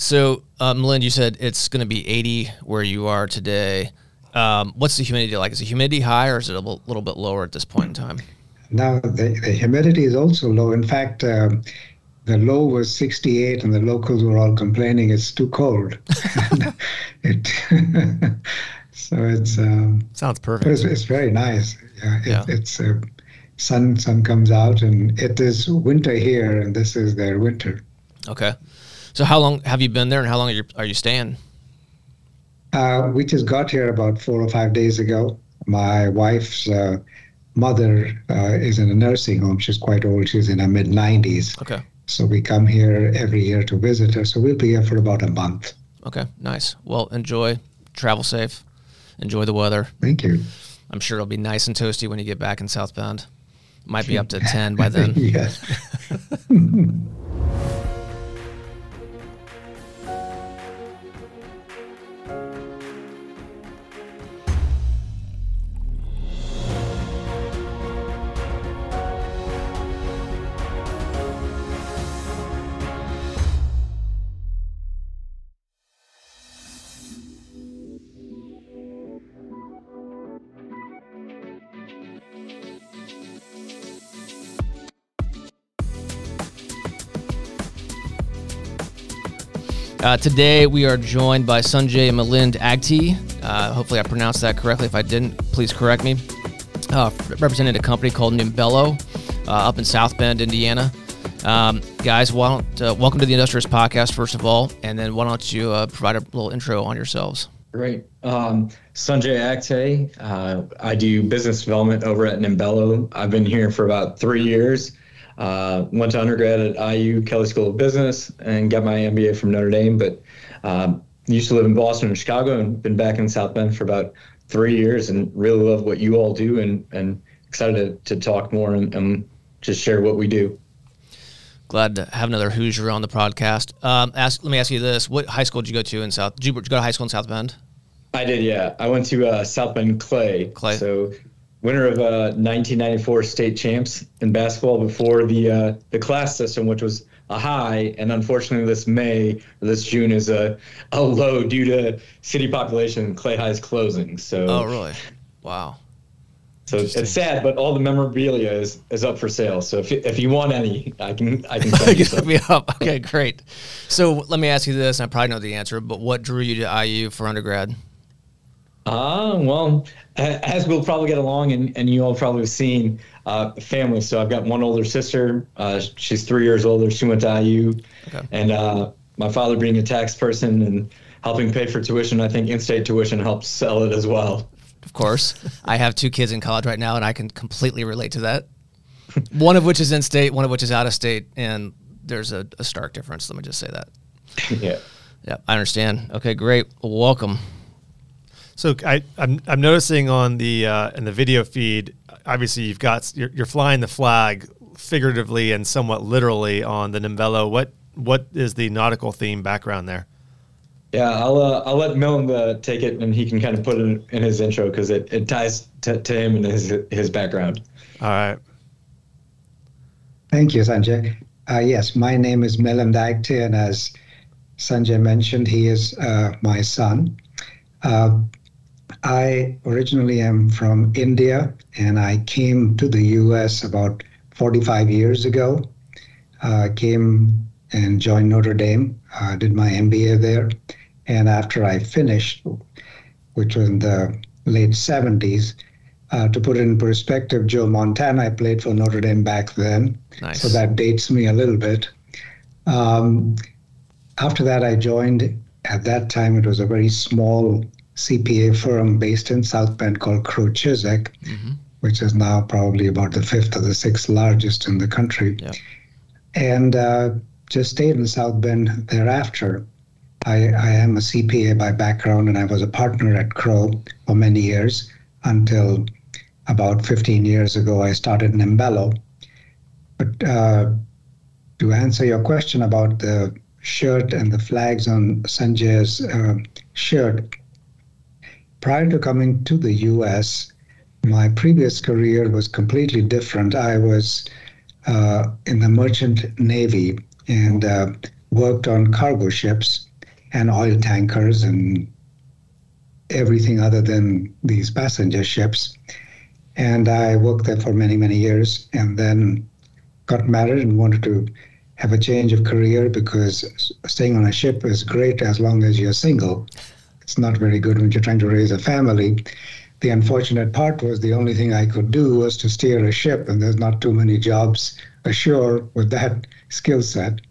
So, um, Melinda, you said it's going to be 80 where you are today. Um, what's the humidity like? Is the humidity high or is it a little, little bit lower at this point in time? Now, the, the humidity is also low. In fact, um, the low was 68, and the locals were all complaining it's too cold. it, so it's um, sounds perfect. It's, it's, very nice. Yeah, it, yeah. it's uh, sun sun comes out, and it is winter here, and this is their winter. Okay. So how long have you been there, and how long are you are you staying? Uh, we just got here about four or five days ago. My wife's uh, mother uh, is in a nursing home. She's quite old. She's in her mid 90s. Okay. So we come here every year to visit her. So we'll be here for about a month. Okay, nice. Well, enjoy, travel safe, enjoy the weather. Thank you. I'm sure it'll be nice and toasty when you get back in South Bend. Might be up to 10 by then. yes. Uh, today we are joined by Sanjay Milind Agtey. Uh, hopefully I pronounced that correctly. If I didn't, please correct me. Uh, representing a company called Nimbello uh, up in South Bend, Indiana. Um, guys, why don't, uh, welcome to the Industrious Podcast, first of all, and then why don't you uh, provide a little intro on yourselves? Great. Um, Sanjay Agtey. I do business development over at Nimbello. I've been here for about three years. Uh, went to undergrad at IU Kelley School of Business and got my MBA from Notre Dame, but um, used to live in Boston and Chicago and been back in South Bend for about three years and really love what you all do and, and excited to, to talk more and, and just share what we do. Glad to have another Hoosier on the podcast. Um, ask, let me ask you this: What high school did you go to in South? Did you, did you go to high school in South Bend? I did, yeah. I went to uh, South Bend Clay. Clay. So winner of uh, 1994 state champs in basketball before the uh, the class system, which was a high, and unfortunately this May this June is a, a low due to city population Clay High's closing. So oh really? Wow. So it's sad, but all the memorabilia is, is up for sale. So if you, if you want any, I can I can send you me up. Okay, great. So let me ask you this, and I probably know the answer, but what drew you to IU for undergrad? Ah, uh, well, as we'll probably get along, and, and you all probably have seen uh, family. So I've got one older sister. Uh, she's three years older. She went to IU, okay. and uh, my father being a tax person and helping pay for tuition. I think in-state tuition helps sell it as well. Of course, I have two kids in college right now, and I can completely relate to that. one of which is in-state, one of which is out of state, and there's a, a stark difference. Let me just say that. yeah. Yeah, I understand. Okay, great. welcome. So I, I'm I'm noticing on the uh, in the video feed, obviously you've got you're, you're flying the flag figuratively and somewhat literally on the Nimbello. What what is the nautical theme background there? Yeah, I'll uh, I'll let Milind take it and he can kind of put it in his intro because it, it ties to, to him and his his background. All right. Thank you, Sanjay. Uh, yes, my name is Milind Agtey, and as Sanjay mentioned, he is uh, my son. I originally am from India and I came to the US about 45 years ago. Uh, came and joined Notre Dame, uh, did my MBA there. And after I finished, which was in the late 70s, uh, to put it in perspective, Joe Montana, I played for Notre Dame back then. Nice. So that dates me a little bit. Um, after that, I joined, at that time, it was a very small CPA firm based in South Bend called Crowe Chizek, mm-hmm. which is now probably about the fifth or the sixth largest in the country. Yep. And uh, just stayed in South Bend thereafter. I, I am a CPA by background, and I was a partner at Crowe for many years until about 15 years ago, I started in Nimbello. But uh, to answer your question about the shirt and the flags on Sanjay's uh, shirt, prior to coming to the US, my previous career was completely different. I was uh, in the merchant navy, and uh, worked on cargo ships and oil tankers and everything other than these passenger ships. And I worked there for many, many years and then got married and wanted to have a change of career because staying on a ship is great as long as you're single. It's not very good when you're trying to raise a family. The unfortunate part was the only thing I could do was to steer a ship, and there's not too many jobs ashore with that skill set.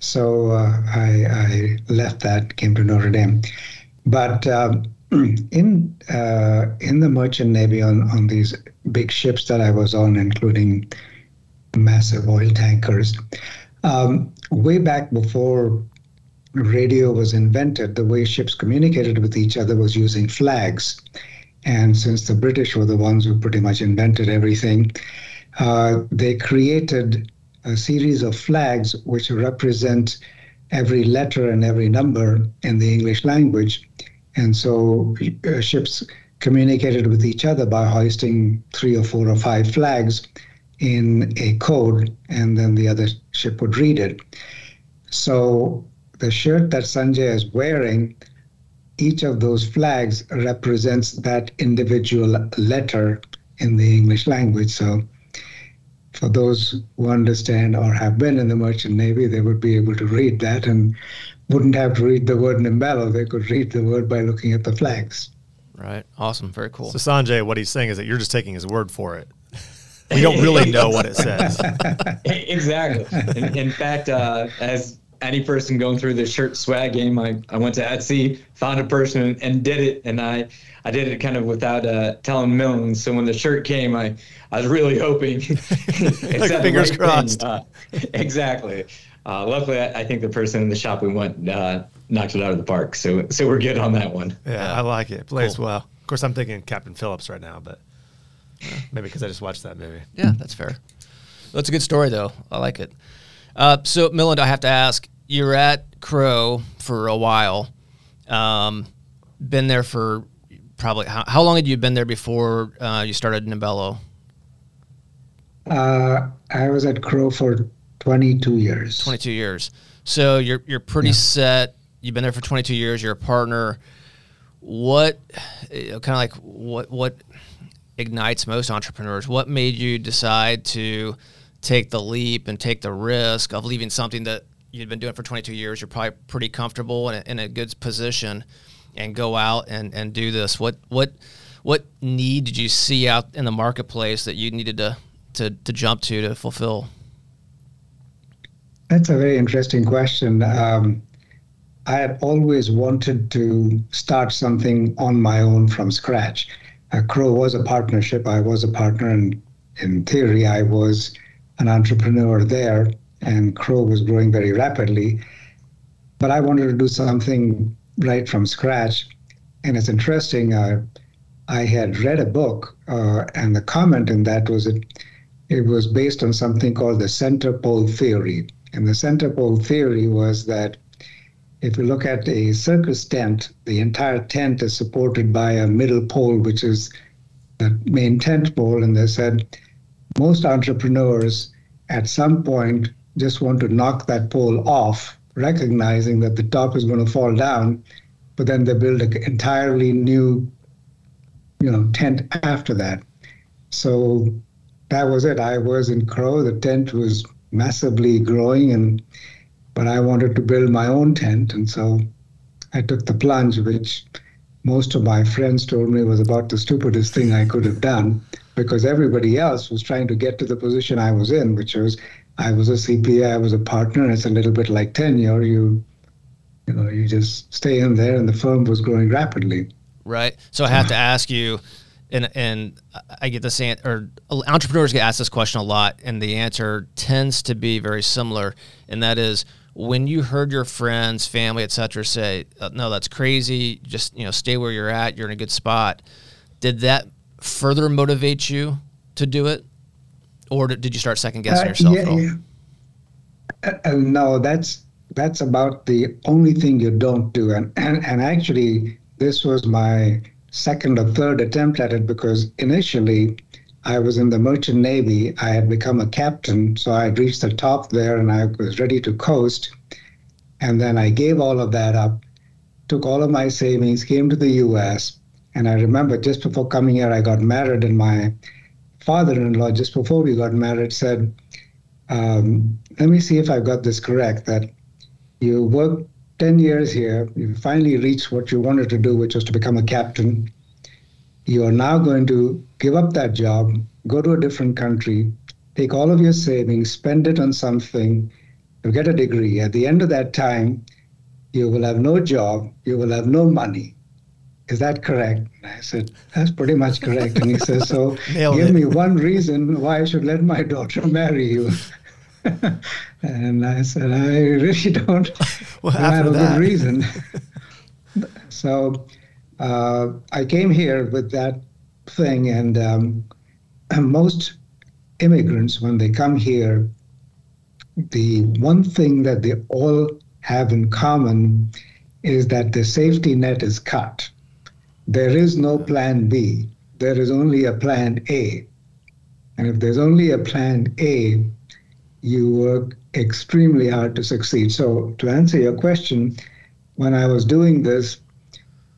So uh, I, I, left that, came to Notre Dame. But um, in uh, in the merchant navy on, on these big ships that I was on, including massive oil tankers, um, way back before radio was invented, the way ships communicated with each other was using flags. And since the British were the ones who pretty much invented everything, uh, they created a series of flags which represent every letter and every number in the English language. And so uh, ships communicated with each other by hoisting three or four or five flags in a code, and then the other ship would read it. So the shirt that Sanjay is wearing, each of those flags represents that individual letter in the English language. So for those who understand or have been in the merchant navy, they would be able to read that and wouldn't have to read the word Nimbello. They could read the word by looking at the flags. Right. Awesome. Very cool. So Sanjay, what he's saying is that you're just taking his word for it. We don't really know what it says. exactly. In, in fact, uh, as any person going through the shirt swag game, I, I went to Etsy, found a person and did it. And I, I did it kind of without uh, telling Milind. So when the shirt came, I, I was really hoping. like fingers right crossed. Uh, exactly. Uh, luckily, I, I, think the person in the shop we went uh, knocked it out of the park. So so we're good on that one. Yeah, yeah. I like it. Plays cool. well. Of course, I'm thinking Captain Phillips right now, but maybe because I just watched that movie. Yeah, that's fair. That's a good story, though. I like it. Uh, so, Milind, I have to ask you're at Crowe for a while. Um, been there for probably how, how, long had you been there before uh, you started Nimbello? Uh, I was at Crowe for 22 years. 22 years. So you're you're pretty yeah. set. You've been there for 22 years. You're a partner. What kind of like what what ignites most entrepreneurs? What made you decide to take the leap and take the risk of leaving something that you've been doing for 22 years? You're probably pretty comfortable in a, in a good position, and go out and, and do this. What what what need did you see out in the marketplace that you needed to to, to jump to to fulfill? That's a very interesting question. Um, I had always wanted to start something on my own from scratch. Uh, Crowe was a partnership. I was a partner, and in theory, I was an entrepreneur there, and Crowe was growing very rapidly. But I wanted to do something right from scratch. And it's interesting, uh, I had read a book, uh, and the comment in that was it, it was based on something called the center pole theory. And the center pole theory was that if you look at a circus tent, the entire tent is supported by a middle pole, which is the main tent pole. And they said most entrepreneurs at some point just want to knock that pole off, recognizing that the top is going to fall down, but then they build an entirely new, you know, tent after that. So that was it. I was in Crowe. The tent was massively growing, and but I wanted to build my own tent, and so I took the plunge, which most of my friends told me was about the stupidest thing I could have done because everybody else was trying to get to the position I was in, which was I was a CPA, I was a partner. It's a little bit like tenure. You, you know, you just stay in there, and the firm was growing rapidly. Right. So I have to ask you, and and I get this or entrepreneurs get asked this question a lot, and the answer tends to be very similar, and that is when you heard your friends, family, etc., say, uh, "No, that's crazy. Just you know, stay where you're at. You're in a good spot." Did that further motivate you to do it, or did you start second guessing uh, yourself? Yeah, yeah. Uh, uh, no, that's that's about the only thing you don't do, and and, and actually, this was my second or third attempt at it because initially I was in the merchant navy. I had become a captain, so I had reached the top there and I was ready to coast. And then I gave all of that up, took all of my savings, came to the US. And I remember just before coming here, I got married, and my father in law, just before we got married, said, um, Let me see if I've got this correct that you worked 10 years here, you finally reached what you wanted to do, which was to become a captain. You are now going to give up that job, go to a different country, take all of your savings, spend it on something, get a degree. At the end of that time, you will have no job, you will have no money. Is that correct? And I said, That's pretty much correct. And he says, So give it. me one reason why I should let my daughter marry you. and I said, I really don't, well, have a that? good reason. so uh, I came here with that thing, and um, most immigrants, when they come here, the one thing that they all have in common is that the safety net is cut. There is no plan B. There is only a plan A. And if there's only a plan A, you work extremely hard to succeed. So, to answer your question, when I was doing this,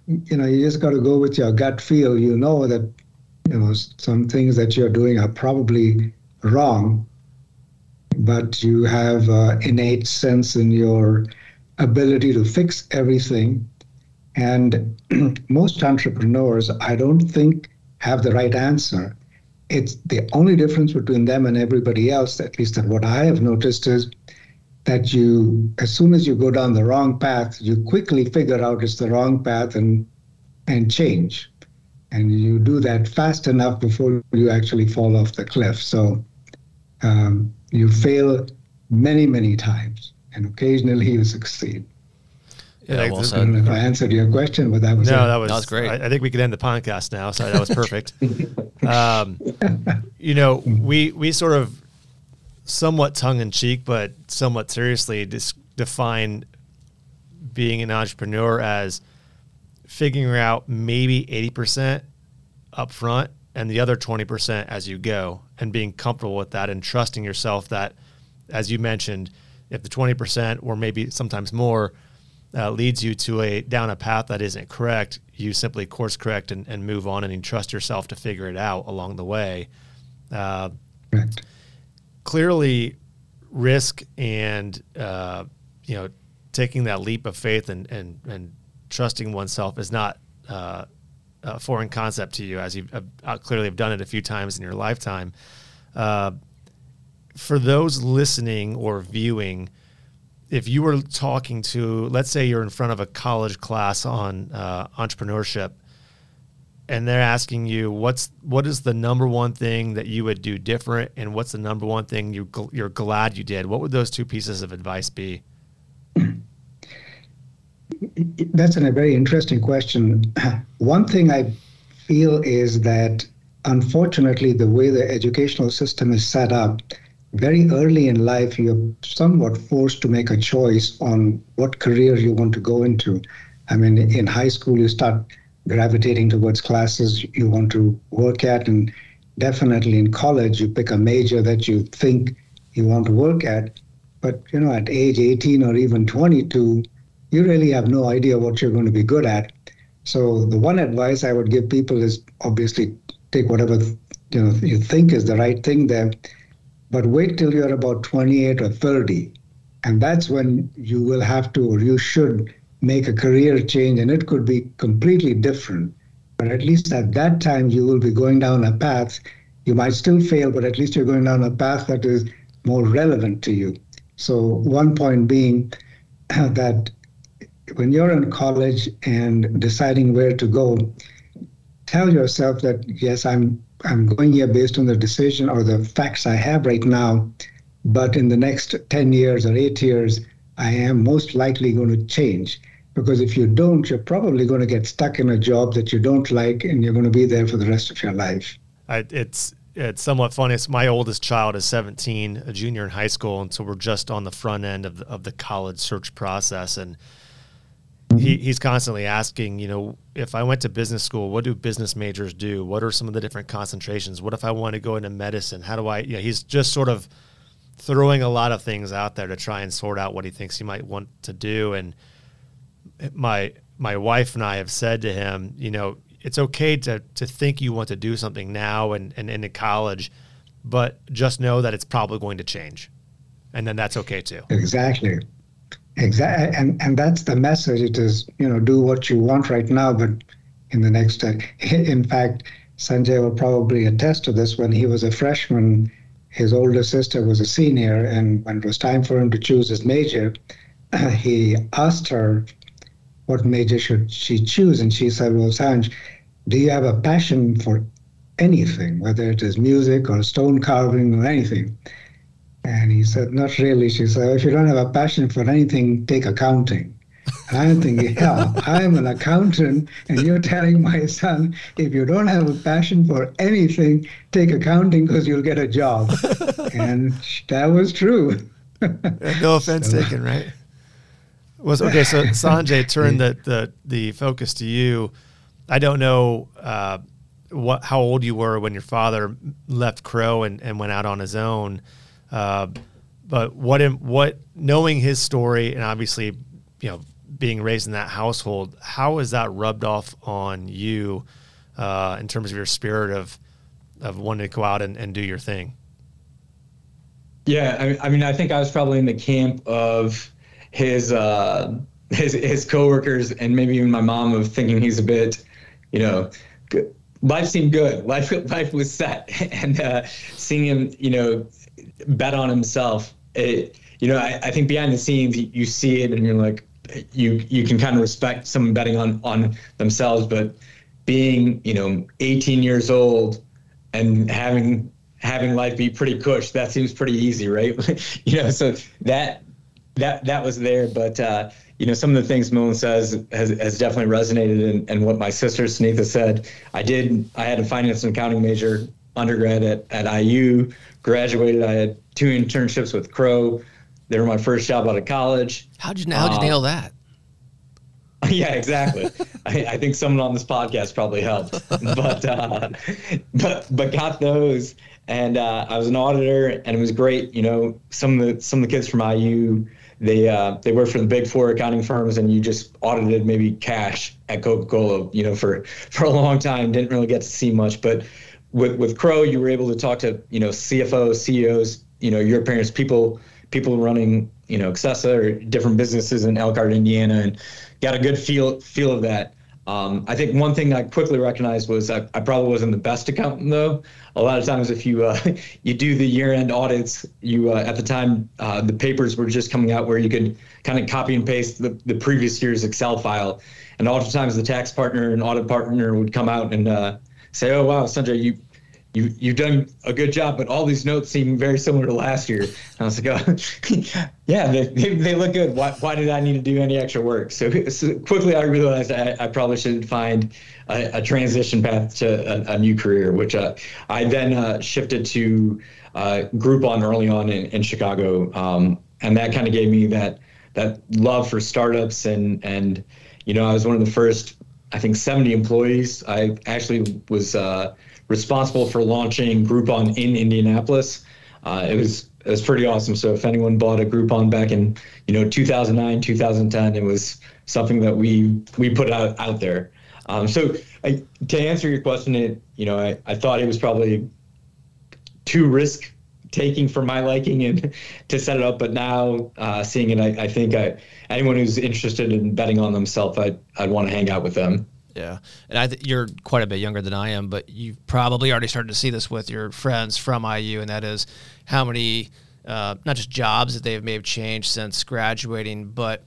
you know, you just got to go with your gut feel. You know that, you know, some things that you're doing are probably wrong, but you have uh, innate sense in your ability to fix everything. And most entrepreneurs, I don't think, have the right answer. It's the only difference between them and everybody else, at least that what I have noticed is that you, as soon as you go down the wrong path, you quickly figure out it's the wrong path and and change. And you do that fast enough before you actually fall off the cliff. So um, you fail many, many times, and occasionally you succeed. Yeah, well I don't know if I answered your question, but that was no, it. that was, that was great. I, I, think we could end the podcast now. So that was perfect. um, you know, we we sort of somewhat tongue in cheek, but somewhat seriously dis- define being an entrepreneur as figuring out maybe eighty percent up front and the other 20% as you go and being comfortable with that and trusting yourself that as you mentioned if the 20% or maybe sometimes more uh, leads you to a down a path that isn't correct you simply course correct and, and move on and you trust yourself to figure it out along the way uh, clearly risk and uh, you know taking that leap of faith and and, and trusting oneself is not uh, a foreign concept to you, as you uh, clearly have done it a few times in your lifetime. Uh, for those listening or viewing, if you were talking to, let's say you're in front of a college class on uh, entrepreneurship, and they're asking you what's what is the number one thing that you would do different, and what's the number one thing you you're glad you did, what would those two pieces of advice be? That's a very interesting question. One thing I feel is that unfortunately, the way the educational system is set up, very early in life, you're somewhat forced to make a choice on what career you want to go into. I mean, in high school, you start gravitating towards classes you want to work at, and definitely in college, you pick a major that you think you want to work at. But you know, at age 18 or even 22, you really have no idea what you're going to be good at. So the one advice I would give people is obviously take whatever you know you think is the right thing there, but wait till you're about 28 or 30, and that's when you will have to or you should make a career change, and it could be completely different. But at least at that time, you will be going down a path. You might still fail, but at least you're going down a path that is more relevant to you. So one point being that when you're in college and deciding where to go, tell yourself that yes, I'm I'm going here based on the decision or the facts I have right now, but in the next 10 years or 8 years, I am most likely going to change. Because if you don't, you're probably going to get stuck in a job that you don't like and you're going to be there for the rest of your life. I, it's it's somewhat funny. It's my oldest child is 17, a junior in high school, and so we're just on the front end of the, of the college search process. And he, mm-hmm. he's constantly asking, you know, if I went to business school, what do business majors do? What are some of the different concentrations? What if I want to go into medicine? How do I, you know, he's just sort of throwing a lot of things out there to try and sort out what he thinks he might want to do. And my my wife and I have said to him, you know, it's okay to to think you want to do something now and, and into college, but just know that it's probably going to change. And then that's okay too. Exactly. Exactly. And and that's the message. It is, you know, do what you want right now, but in the next uh, in fact, Sanjay will probably attest to this when he was a freshman his older sister was a senior, and when it was time for him to choose his major, he asked her what major should she choose, and she said, "Well, Sanj, do you have a passion for anything, whether it is music or stone carving or anything?" And he said, "Not really." She said, "If you don't have a passion for anything, take accounting." And I'm thinking, yeah, I'm an accountant, and you're telling my son, if you don't have a passion for anything, take accounting because you'll get a job. and that was true. no offense so, taken, right? Was okay. So Sanjay, turn the, the the focus to you. I don't know uh, what how old you were when your father left Crowe and, and went out on his own. Uh, but what what knowing his story and obviously you know being raised in that household, how is that rubbed off on you uh, in terms of your spirit of of wanting to go out and, and do your thing? Yeah, I, I, mean, I think I was probably in the camp of his uh, his his coworkers and maybe even my mom of thinking he's a bit, you know, good. life seemed good. Life life was set, and uh, seeing him, you know, bet on himself. It, you know, I, I think behind the scenes you see it and you're like, you you can kind of respect someone betting on on themselves, but being you know 18 years old and having having life be pretty cush, that seems pretty easy, right? you know, so that that that was there, but uh, you know, some of the things Milind says has, has definitely resonated, and, and what my sister Sunitha said. I did. I had a finance and accounting major undergrad at at IU. Graduated. I had two internships with Crowe. They were my first job out of college. How'd you, how'd you um, nail that? Yeah, exactly. I, I, think someone on this podcast probably helped, but uh, but but got those, and uh, I was an auditor, and it was great. You know, some of the some of the kids from IU, they uh, they worked for the big four accounting firms, and you just audited maybe cash at Coca Cola. You know, for for a long time, didn't really get to see much, but with with Crowe, you were able to talk to you know CFOs, CEOs, you know your parents, people people running, you know, Acessa or different businesses in Elkhart, Indiana, and got a good feel feel of that. Um, I think one thing I quickly recognized was I, I, probably wasn't the best accountant though. A lot of times, if you uh, you do the year-end audits, you uh, at the time uh, the papers were just coming out where you could kind of copy and paste the, the previous year's Excel file, and oftentimes the tax partner and audit partner would come out and uh, say, "Oh wow, Sanjay, you you you've done a good job, but all these notes seem very similar to last year. And I was like, oh, yeah, they, they, look good. Why, why did I need to do any extra work? So, so quickly I realized I, I probably should find a, a transition path to a, a new career, which uh, I then uh, shifted to uh, Groupon early on in, in Chicago. Um, and that kind of gave me that that love for startups and and you know I was one of the first I think 70 employees. I actually was uh, responsible for launching Groupon in Indianapolis. Uh, it was it was pretty awesome. So if anyone bought a Groupon back in you know 2009, 2010, it was something that we we put out out there. Um, so I, to answer your question, it you know I, I thought it was probably too risk taking for my liking and to set it up. But now uh, seeing it, I, I think I, anyone who's interested in betting on themselves, I'd, I'd want to hang out with them. Yeah, and I th- you're quite a bit younger than I am, but you've probably already started to see this with your friends from IU, and that is how many uh, not just jobs that they may have changed since graduating, but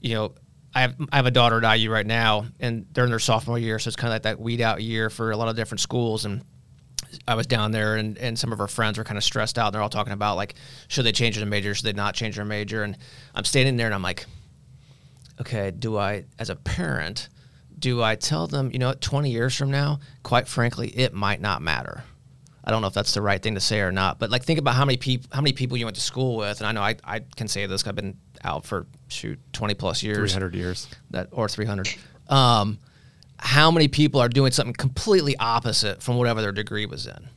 you know. I have, I have a daughter at IU right now, and they're in their sophomore year, so it's kind of like that weed out year for a lot of different schools. And I was down there, and, and some of our friends were kind of stressed out. And they're all talking about like, should they change their major? Should they not change their major? And I'm standing there, and I'm like, okay, do I, as a parent, do I tell them, you know, 20 years from now, quite frankly, it might not matter. I don't know if that's the right thing to say or not, but like think about how many people how many people you went to school with, and I know I, I can say this. Because I've been out for shoot 20 plus years, 300 years, that or 300. Um, how many people are doing something completely opposite from whatever their degree was in?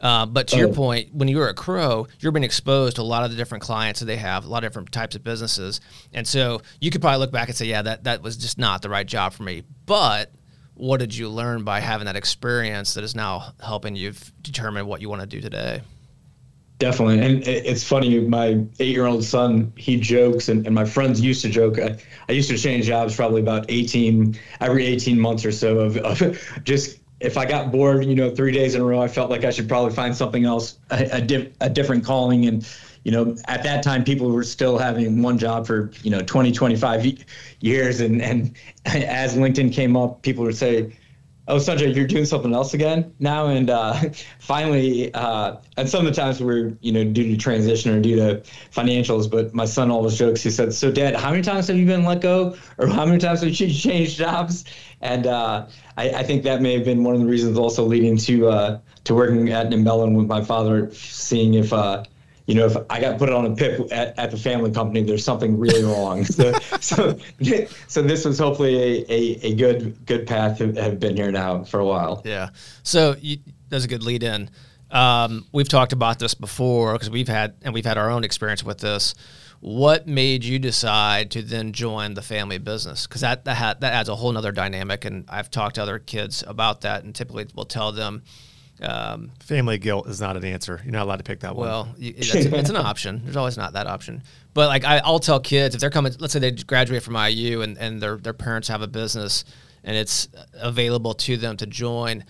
Uh, but to oh. your point, when you're a Crowe, you're being exposed to a lot of the different clients that they have, a lot of different types of businesses, and so you could probably look back and say, yeah, that that was just not the right job for me. But what did you learn by having that experience that is now helping you determine what you want to do today? Definitely. And it's funny, my eight year old son, he jokes, and, and my friends used to joke. I, I used to change jobs probably about 18, every 18 months or so of, of just if I got bored, you know, three days in a row, I felt like I should probably find something else, a, a, diff, a different calling. And, you know, at that time, people were still having one job for, you know, 20, 25 years. And, and as LinkedIn came up, people would say, oh Sanjay, you're doing something else again now. And uh, finally, uh, and some of the times we're you know due to transition or due to financials. But my son always jokes. He said, "So Dad, how many times have you been let go, or how many times have you changed jobs?" And uh, I, I, think that may have been one of the reasons also leading to uh, to working at Nimbello with my father, seeing if uh, you know, if I got put on a PIP at, at the family company, there's something really wrong. so, so, so this was hopefully a, a, a, good good path to have been here now for a while. Yeah. So you, that's a good lead in. Um, we've talked about this before because we've had and we've had our own experience with this. What made you decide to then join the family business? Because that that, ha- that adds a whole other dynamic, and I've talked to other kids about that, and typically we'll tell them um, Family guilt is not an answer. You're not allowed to pick that one. Well, it's, it's an option. There's always not that option. But like I, will tell kids if they're coming, let's say they graduate from IU and, and their their parents have a business and it's available to them to join.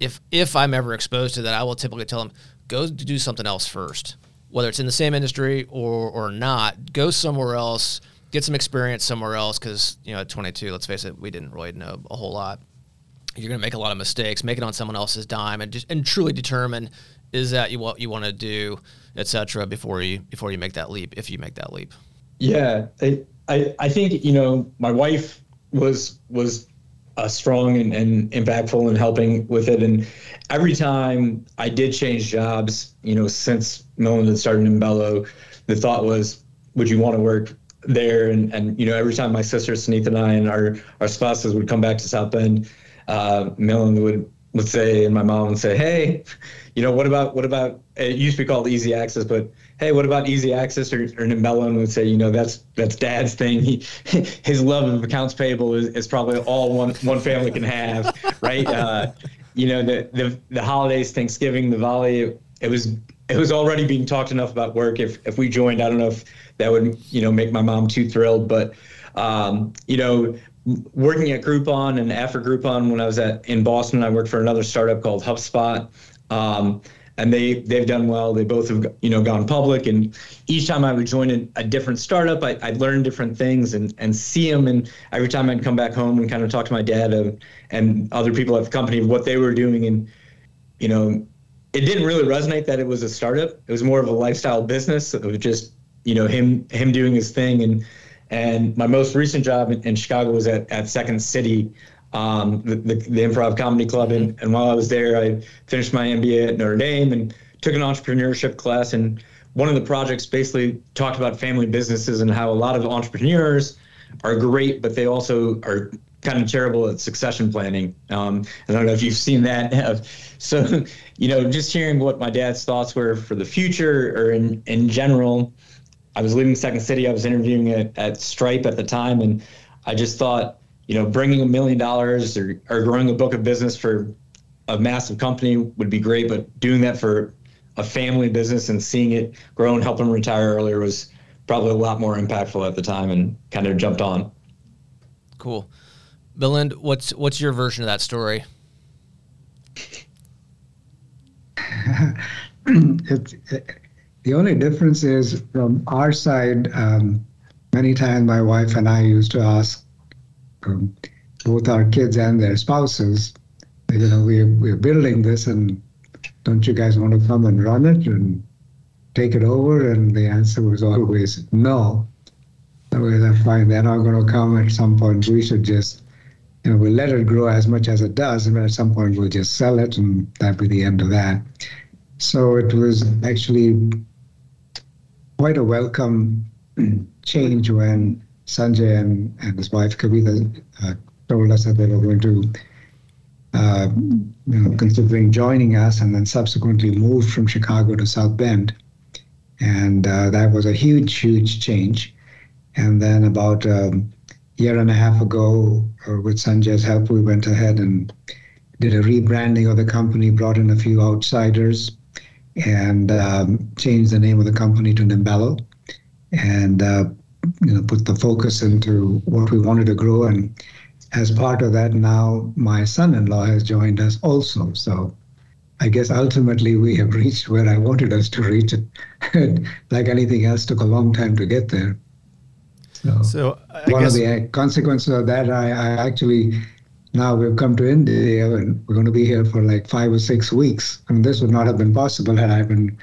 If if I'm ever exposed to that, I will typically tell them go do something else first, whether it's in the same industry or or not. Go somewhere else, get some experience somewhere else. Because you know, at 22, let's face it, we didn't really know a whole lot you're going to make a lot of mistakes, make it on someone else's dime, and just and truly determine is that you, what you want to do, etc. Before you before you make that leap, if you make that leap. Yeah, I I, I think you know my wife was was uh, strong and, and impactful in helping with it, and every time I did change jobs, you know, since Milind had started Nimbello, the thought was, would you want to work there? And and you know, every time my sister Sunita and I and our our spouses would come back to South Bend uh, Milind would would say, and my mom would say, "Hey, you know, what about what about? It used to be called Easy Access, but hey, what about Easy Access?" Or, or Milind would say, "You know, that's that's Dad's thing. He his love of accounts payable is, is probably all one one family can have, right? Uh, you know, the the the holidays, Thanksgiving, the volley, it was it was already being talked enough about work. If if we joined, I don't know if that would you know make my mom too thrilled, but um, you know, working at Groupon and after Groupon, when I was at in Boston, I worked for another startup called HubSpot. Um, and they they've done well. They both have you know gone public, and each time I would join a, a different startup, I, would learn different things and and see them. And every time I'd come back home and kind of talk to my dad of, and other people at the company of what they were doing, and you know, it didn't really resonate that it was a startup. It was more of a lifestyle business. of just you know him him doing his thing and and my most recent job in, in Chicago was at, at Second City, um, the, the, the, Improv Comedy Club. And, and while I was there, I finished my MBA at Notre Dame and took an entrepreneurship class. And one of the projects basically talked about family businesses and how a lot of entrepreneurs are great, but they also are kind of terrible at succession planning. Um, I don't know if you've seen that. so, you know, just hearing what my dad's thoughts were for the future or in, in general, I was leaving Second City. I was interviewing at, at Stripe at the time, and I just thought, you know, bringing a million dollars or, or growing a book of business for a massive company would be great, but doing that for a family business and seeing it grow and help them retire earlier was probably a lot more impactful at the time, and kind of jumped on. Cool, Belinda. What's what's your version of that story? it's it, the only difference is from our side, um, many times my wife and I used to ask um, both our kids and their spouses, you know, we, we're building this and don't you guys want to come and run it and take it over? And the answer was always no. Otherwise, I find they're not going to come at some point. We should just, you know, we'll let it grow as much as it does, and at some point we'll just sell it, and that'll be the end of that. So it was actually quite a welcome change when Sanjay and, and his wife Kavita uh, told us that they were going to uh, you know, considering joining us, and then subsequently moved from Chicago to South Bend, and uh, that was a huge, huge change. And then about a um, year and a half ago, uh, with Sanjay's help, we went ahead and did a rebranding of the company, brought in a few outsiders, and um, changed the name of the company to Nimbello, and uh, you know put the focus into what we wanted to grow. And as part of that, now my son-in-law has joined us also. So I guess ultimately we have reached where I wanted us to reach. It like anything else, took a long time to get there. So, so one of the consequences of that, I, I actually now we've come to India and we're going to be here for like five or six weeks. Mean, this would not have been possible had I been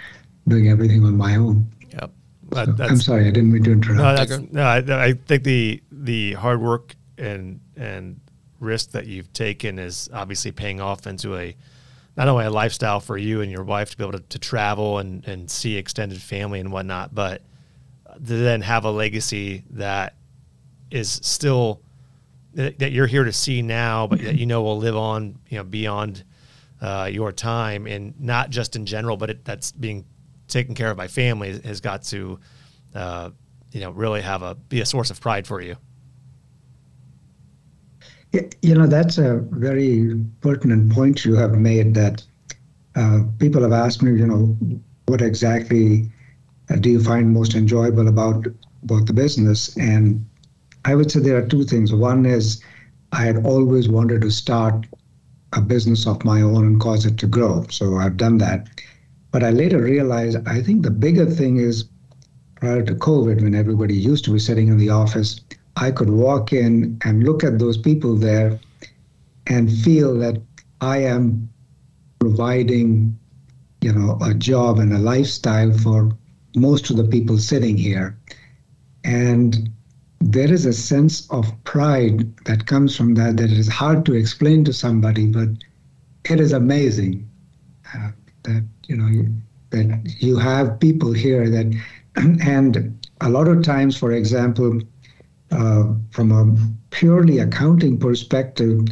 doing everything on my own. Yep. So, I'm sorry, I didn't mean to interrupt. No, no I, I think the the hard work and and risk that you've taken is obviously paying off into a not only a lifestyle for you and your wife to be able to, to travel and, and see extended family and whatnot, but to then have a legacy that is still that, you're here to see now, but that you know will live on, you know, beyond uh, your time, and not just in general, but it, that's being taken care of by family has got to, uh, you know, really have a be a source of pride for you. You know, that's a very pertinent point you have made. That uh, people have asked me, you know, what exactly uh, do you find most enjoyable about about the business? And I would say there are two things. One is I had always wanted to start a business of my own and cause it to grow. So I've done that. But I later realized I think the bigger thing is prior to COVID, when everybody used to be sitting in the office, I could walk in and look at those people there and feel that I am providing, you know, a job and a lifestyle for most of the people sitting here. And there is a sense of pride that comes from that that is hard to explain to somebody, but it is amazing uh, that you know that you have people here that, and a lot of times, for example, uh, from a purely accounting perspective,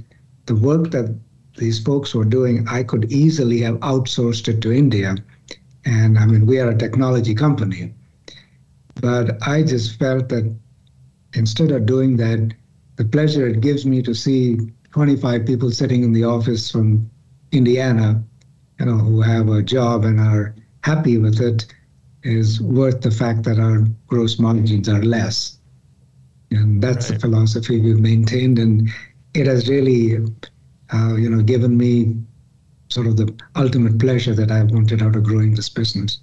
the work that these folks were doing, I could easily have outsourced it to India. And I mean, we are a technology company. But I just felt that instead of doing that, the pleasure it gives me to see 25 people sitting in the office from Indiana, you know, who have a job and are happy with it, is worth the fact that our gross margins are less. And that's right. the philosophy we've maintained, and it has really, uh, you know, given me sort of the ultimate pleasure that I wanted out of growing this business.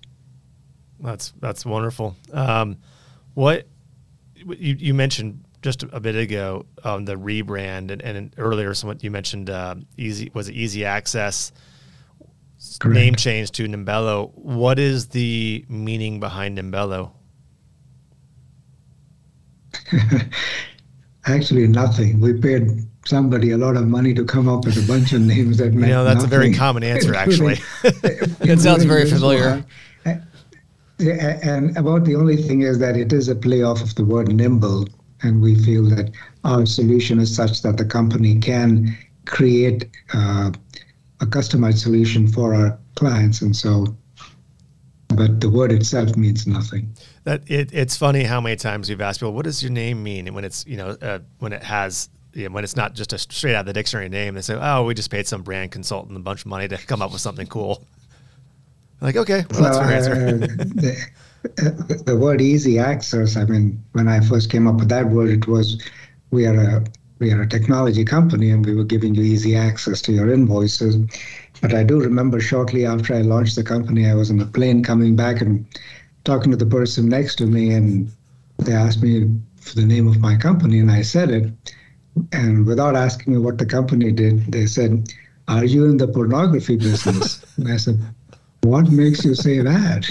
That's that's wonderful. Um, what you, you mentioned just a bit ago um, the rebrand, and, and earlier someone you mentioned uh, easy was it easy access Correct. name change to Nimbello. What is the meaning behind Nimbello? Actually, nothing. We paid somebody a lot of money to come up with a bunch of names that meant. You know, that's nothing. a very common answer, actually. it sounds very familiar. And about the only thing is that it is a play off of the word nimble. And we feel that our solution is such that the company can create uh, a customized solution for our clients. And so, but the word itself means nothing. That it, it's funny how many times we've asked people, "What does your name mean?" And when it's you know uh, when it has you know, when it's not just a straight out of the dictionary name, they say, "Oh, we just paid some brand consultant a bunch of money to come up with something cool." Like, okay, well, that's the, the word easy access, I mean, when I first came up with that word, it was we are a we are a technology company and we were giving you easy access to your invoices. But I do remember shortly after I launched the company, I was on a plane coming back and talking to the person next to me, and they asked me for the name of my company, and I said it. And without asking me what the company did, they said, Are you in the pornography business? and I said, what makes you say that?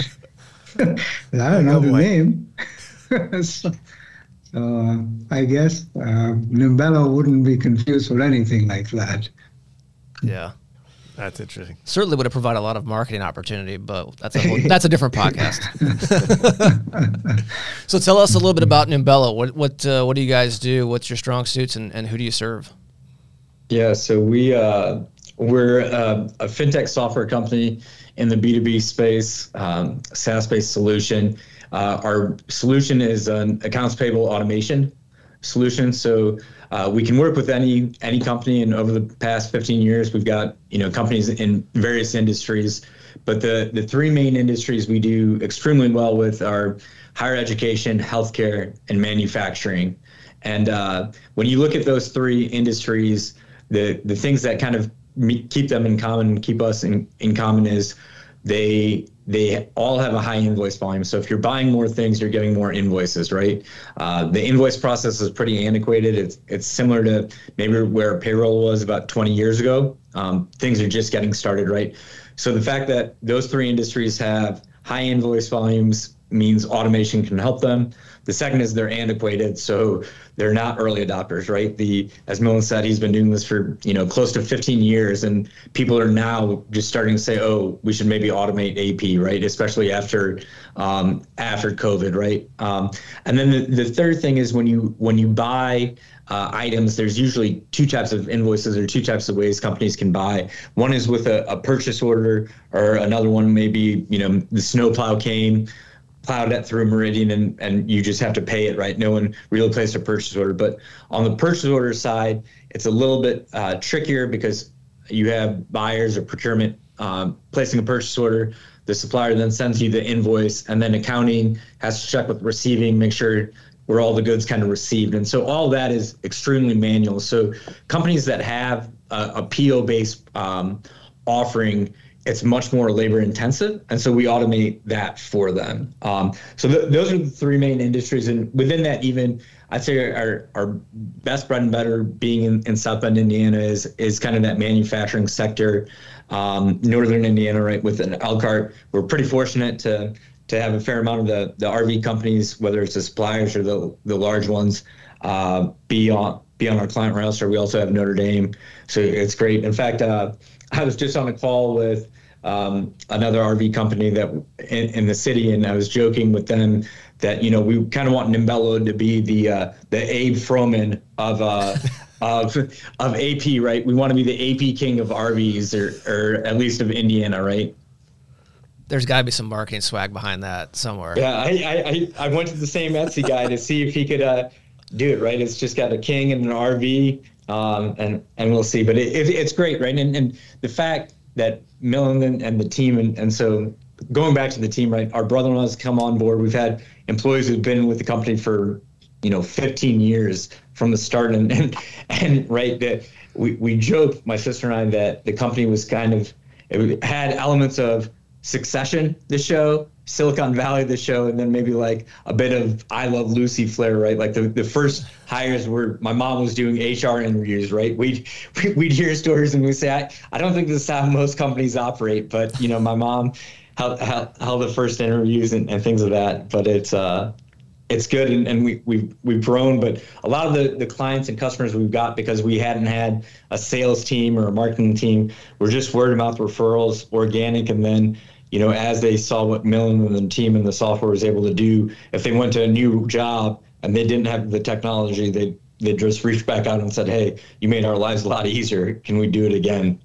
I don't know the name. so, uh, I guess uh, Nimbello wouldn't be confused for anything like that. Yeah, that's interesting. Certainly would have provided a lot of marketing opportunity, but that's a whole, that's a different podcast. so tell us a little bit about Nimbello. What what uh, what do you guys do? What's your strong suits, and, and who do you serve? Yeah, so we uh, we're a, a, fintech software company in the B2B space, um, SaaS based solution. Uh, our solution is an accounts payable automation solution. So uh, we can work with any any company, and over the past 15 years, we've got you know companies in various industries. But the the three main industries we do extremely well with are higher education, healthcare, and manufacturing. And uh, when you look at those three industries, the the things that kind of keep them in common, keep us in, in common is they they all have a high invoice volume. So if you're buying more things, you're getting more invoices, right? Uh, the invoice process is pretty antiquated. It's it's similar to maybe where payroll was about 20 years ago. Um, things are just getting started, right? So the fact that those three industries have high invoice volumes means automation can help them. The second is they're antiquated, so they're not early adopters, right? The as Milind said, he's been doing this for you know close to 15 years, and people are now just starting to say, oh, we should maybe automate AP, right? Especially after um, after COVID, right? Um, and then the, the third thing is when you when you buy uh, items, there's usually two types of invoices or two types of ways companies can buy. One is with a, a purchase order, or another one maybe you know the snowplow came plowed it through Meridian and, and you just have to pay it, right? No one really placed a purchase order. But on the purchase order side, it's a little bit uh, trickier because you have buyers or procurement um, placing a purchase order. The supplier then sends you the invoice, and then accounting has to check with receiving, make sure where all the goods kind of received. And so all that is extremely manual. So companies that have a, a PO based um, offering it's much more labor intensive and so we automate that for them. Um, so th- those are the three main industries and within that even i'd say our, our best bread and butter being in, in south bend indiana is is kind of that manufacturing sector. Um, northern indiana right with an elkhart we're pretty fortunate to to have a fair amount of the, the rv companies whether it's the suppliers or the, the large ones uh, be on be on our client roster. We also have notre dame so it's great. In fact uh, I was just on a call with um, another RV company that in, in, the city, and I was joking with them that you know we kind of want Nimbello to be the uh, the Abe Froman of. Uh, of of AP, right? We want to be the AP king of RVs, or or at least of Indiana, right? There's got to be some marketing swag behind that somewhere. Yeah, I, I I went to the same Etsy guy to see if he could uh, do it. Right, it's just got a king and an RV, um, and and we'll see. But it, it, it's great, right? And and the fact that Milind and the team, and, and so going back to the team, right? Our brother-in-law has come on board. We've had employees who've been with the company for you know 15 years from the start, and and, and right that we we joke, my sister and I, that the company was kind of it had elements of Succession, the show, Silicon Valley, the show, and then maybe like a bit of I Love Lucy flair, right? Like the, the first hires were my mom was doing HR interviews, right? We'd we'd hear stories and we'd say, I, I don't think this is how most companies operate, but you know, my mom held, held, the first interviews and, and things of that. But it's uh it's good and, and we, we've, we've grown but a lot of the, the clients and customers we've got because we hadn't had a sales team or a marketing team were just word of mouth referrals organic and then you know, as they saw what Milind and the team and the software was able to do, if they went to a new job and they didn't have the technology, they they just reached back out and said, "Hey, you made our lives a lot easier. Can we do it again?"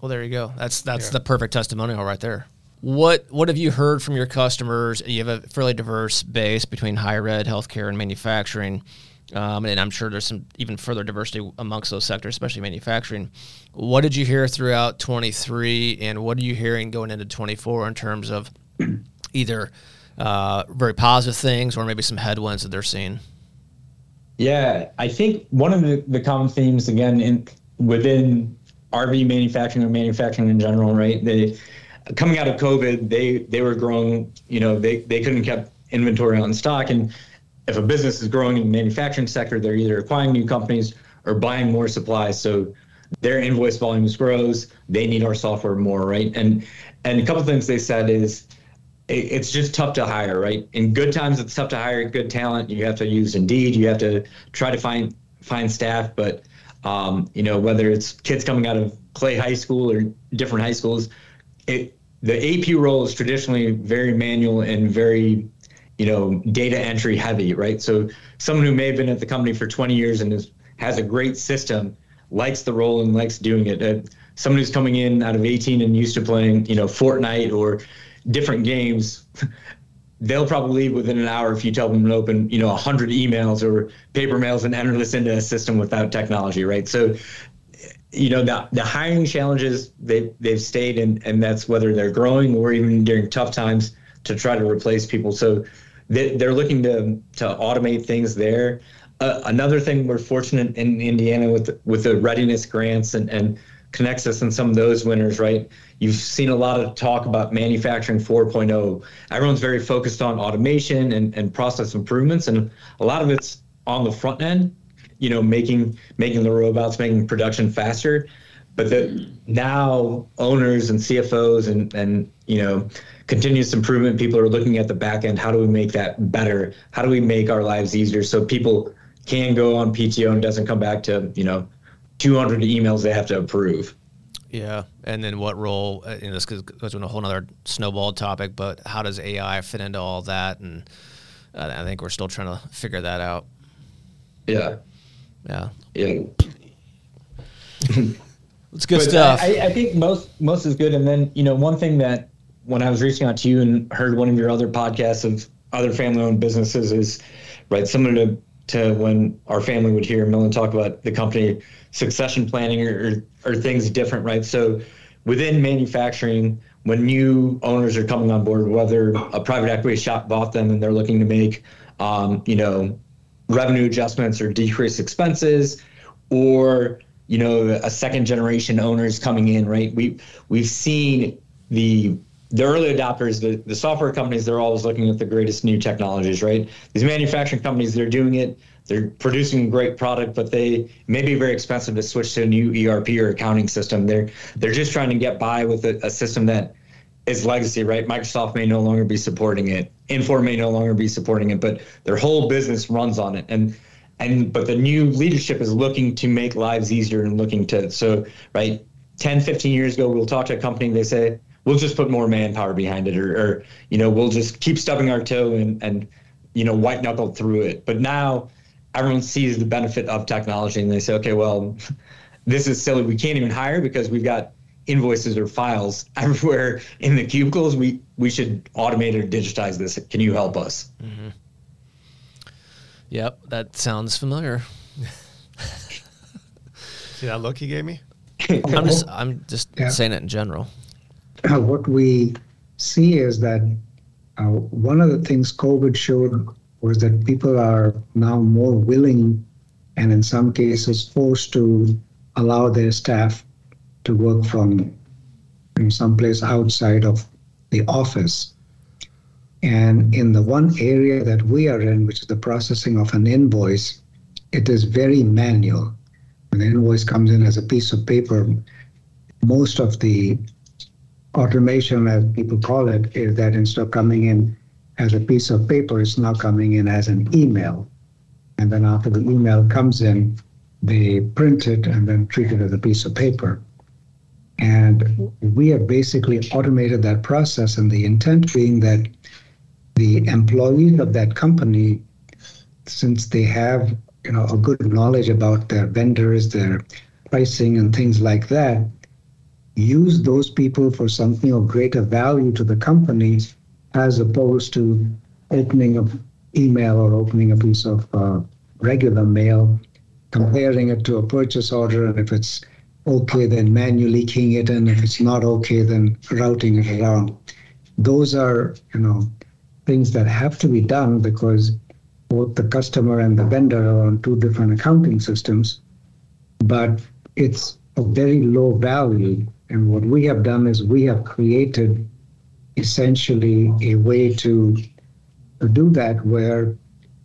Well, there you go. That's that's yeah. the perfect testimonial right there. What what have you heard from your customers? You have a fairly diverse base between higher ed, healthcare, and manufacturing. Um, and I'm sure there's some even further diversity amongst those sectors, especially manufacturing. What did you hear throughout 23, and what are you hearing going into 24 in terms of either uh, very positive things or maybe some headwinds that they're seeing? Yeah, I think one of the, the common themes again in within RV manufacturing or manufacturing in general, right? They coming out of COVID, they they were growing. You know, they they couldn't keep inventory on stock, and if a business is growing in the manufacturing sector, they're either acquiring new companies or buying more supplies. So their invoice volumes grows. They need our software more, right? And and a couple things they said is it's just tough to hire, right? In good times, it's tough to hire good talent. You have to use Indeed. You have to try to find find staff. But um, you know whether it's kids coming out of Clay High School or different high schools, it the AP role is traditionally very manual and very you know, data entry heavy, right? So someone who may have been at the company for 20 years and is, has a great system likes the role and likes doing it. Uh, someone who's coming in out of 18 and used to playing, you know, Fortnite or different games, they'll probably leave within an hour if you tell them to open, you know, 100 emails or paper mails and enter this into a system without technology, right? So, you know, the, the hiring challenges they, they've stayed, and, and that's whether they're growing or even during tough times to try to replace people. So they, they're looking to, to automate things there. Uh, another thing we're fortunate in Indiana with with the readiness grants and, and Conexus and some of those winners, right? You've seen a lot of talk about manufacturing 4.0. Everyone's very focused on automation and, and process improvements, and a lot of it's on the front end, you know, making making the robots, making production faster. But the now owners and CFOs and and you know continuous improvement people are looking at the back end. How do we make that better? How do we make our lives easier so people can go on PTO and doesn't come back to you know 200 emails they have to approve. Yeah, and then what role? Uh, you know, this goes into a whole other snowball topic, but how does AI fit into all that? And I think we're still trying to figure that out. Yeah. Yeah. Yeah. it's good but stuff. I, I think most most is good. And then you know, one thing that when I was reaching out to you and heard one of your other podcasts of other family-owned businesses is right similar to to when our family would hear Milind talk about the company succession planning or, or, or things different, right? So within manufacturing, when new owners are coming on board, whether a private equity shop bought them and they're looking to make, um, you know, revenue adjustments or decrease expenses, or you know, a second generation owner is coming in, right? We we've seen the the early adopters, the, the software companies, they're always looking at the greatest new technologies, right? These manufacturing companies, they're doing it, they're producing great product, but they may be very expensive to switch to a new ERP or accounting system. They're they're just trying to get by with a, a system that is legacy, right? Microsoft may no longer be supporting it, Infor may no longer be supporting it, but their whole business runs on it. And and but the new leadership is looking to make lives easier and looking to so right 10 15 years ago we'll talk to a company they say we'll just put more manpower behind it, or, or you know, we'll just keep stubbing our toe and and you know, white knuckle through it. But now everyone sees the benefit of technology, and they say, okay, well, this is silly. We can't even hire because we've got invoices or files everywhere in the cubicles. We we should automate or digitize this. Can you help us? Mm-hmm. Yep, that sounds familiar. See that look he gave me? I'm just I'm just yeah. saying it in general. What we see is that uh, one of the things COVID showed was that people are now more willing and in some cases forced to allow their staff to work from some someplace outside of the office. And in the one area that we are in, which is the processing of an invoice, it is very manual. When the invoice comes in as a piece of paper, most of the automation, as people call it, is that instead of coming in as a piece of paper, it's now coming in as an email. And then after the email comes in, they print it and then treat it as a piece of paper. And we have basically automated that process, and the intent being that the employees of that company, since they have you know a good knowledge about their vendors, their pricing and things like that, use those people for something of greater value to the company as opposed to opening an email or opening a piece of uh, regular mail, comparing it to a purchase order, and if it's okay, then manually keying it in. If it's not okay, then routing it around. Those are, you know, things that have to be done because both the customer and the vendor are on two different accounting systems, but it's a very low value and what we have done is we have created essentially a way to, do that where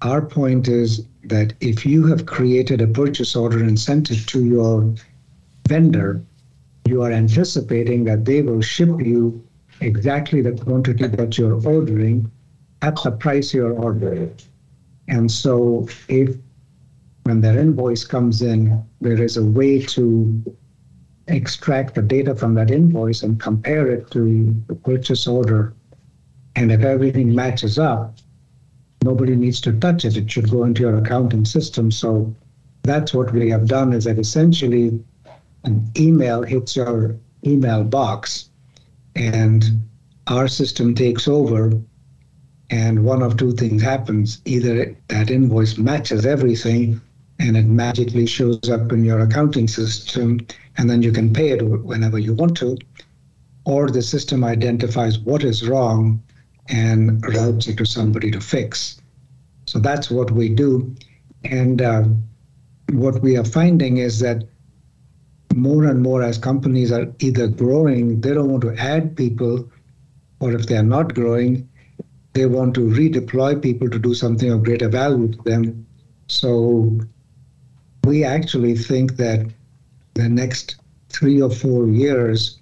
our point is that if you have created a purchase order and sent it to your vendor, you are anticipating that they will ship you exactly the quantity that you're ordering at the price you're ordering. And so if when their invoice comes in, there is a way to extract the data from that invoice and compare it to the purchase order. And if everything matches up, nobody needs to touch it. It should go into your accounting system. So that's what we have done is that essentially an email hits your email box and our system takes over and one of two things happens either that invoice matches everything and it magically shows up in your accounting system and then you can pay it whenever you want to or the system identifies what is wrong and routes it to somebody to fix so that's what we do and uh, what we are finding is that more and more as companies are either growing they don't want to add people or if they're not growing they want to redeploy people to do something of greater value to them. So we actually think that the next three or four years,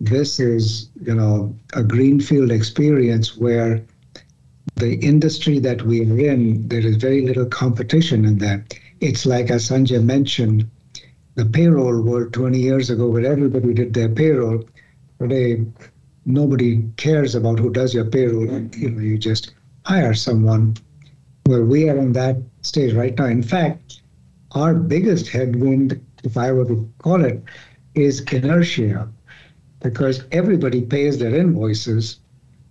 this is, you know, a greenfield experience where the industry that we're in, there is very little competition in that. It's like, as Sunjay mentioned, the payroll world 20 years ago, where everybody did their payroll. Today, nobody cares about who does your payroll. You know, you just hire someone. Where we are in that stage right now. In fact, our biggest headwind, if I were to call it, is inertia, because everybody pays their invoices.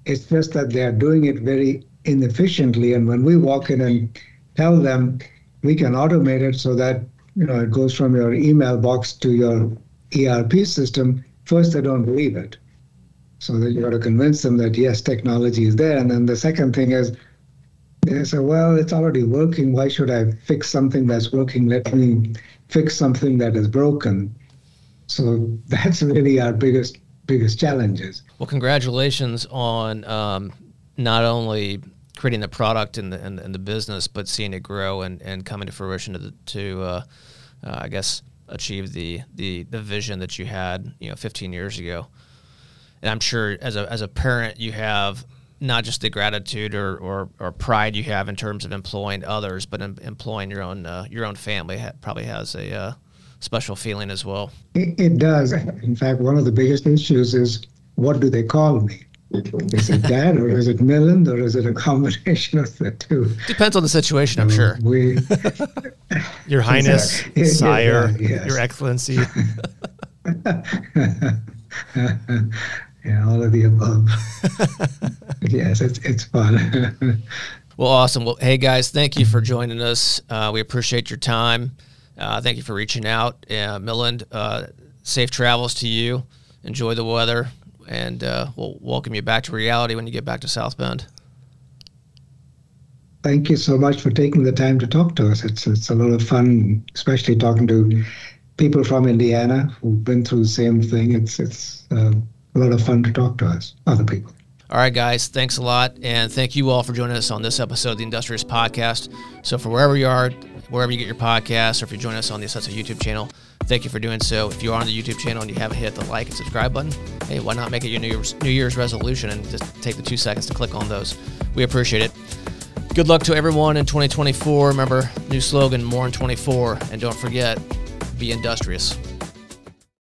It's just that they are doing it very inefficiently. And when we walk in and tell them we can automate it so that you know it goes from your email box to your ERP system, first they don't believe it. So that you got to convince them that yes, technology is there. And then the second thing is they say, well, it's already working. Why should I fix something that's working? Let me fix something that is broken. So that's really our biggest biggest challenges. Well, congratulations on um, not only creating the product and the, and, and, the business, but seeing it grow and, and coming to fruition to, the, to uh, uh, I guess, achieve the, the, the vision that you had, you know, 15 years ago and I'm sure as a as a parent you have not just the gratitude or, or, or pride you have in terms of employing others, but in, employing your own uh, your own family ha- probably has a uh, special feeling as well. It, it, does. In fact, one of the biggest issues is what do they call me? Is it dad or is it Milind or is it a combination of the two? Depends on the situation, I'm sure. We, Your Highness, Sire, yeah, yes. Your Excellency. Yeah, all of the above. yes, it's it's fun. well, awesome. Well, hey guys, thank you for joining us. Uh, we appreciate your time. Uh, thank you for reaching out, uh, Milind. Uh, safe travels to you. Enjoy the weather, and uh, we'll welcome you back to reality when you get back to South Bend. Thank you so much for taking the time to talk to us. It's it's a lot of fun, especially talking to people from Indiana who've been through the same thing. It's it's uh, a lot of fun to talk to us, other people. All right, guys, thanks a lot. And thank you all for joining us on this episode of the Industrious Podcast. So, for wherever you are, wherever you get your podcasts, or if you're joining us on the Assessa YouTube channel, thank you for doing so. If you are on the YouTube channel and you haven't hit the like and subscribe button, hey, why not make it your New Year's, New Year's resolution and just take the two seconds to click on those? We appreciate it. Good luck to everyone in 2024. Remember, new slogan, more in 24. And don't forget, be industrious.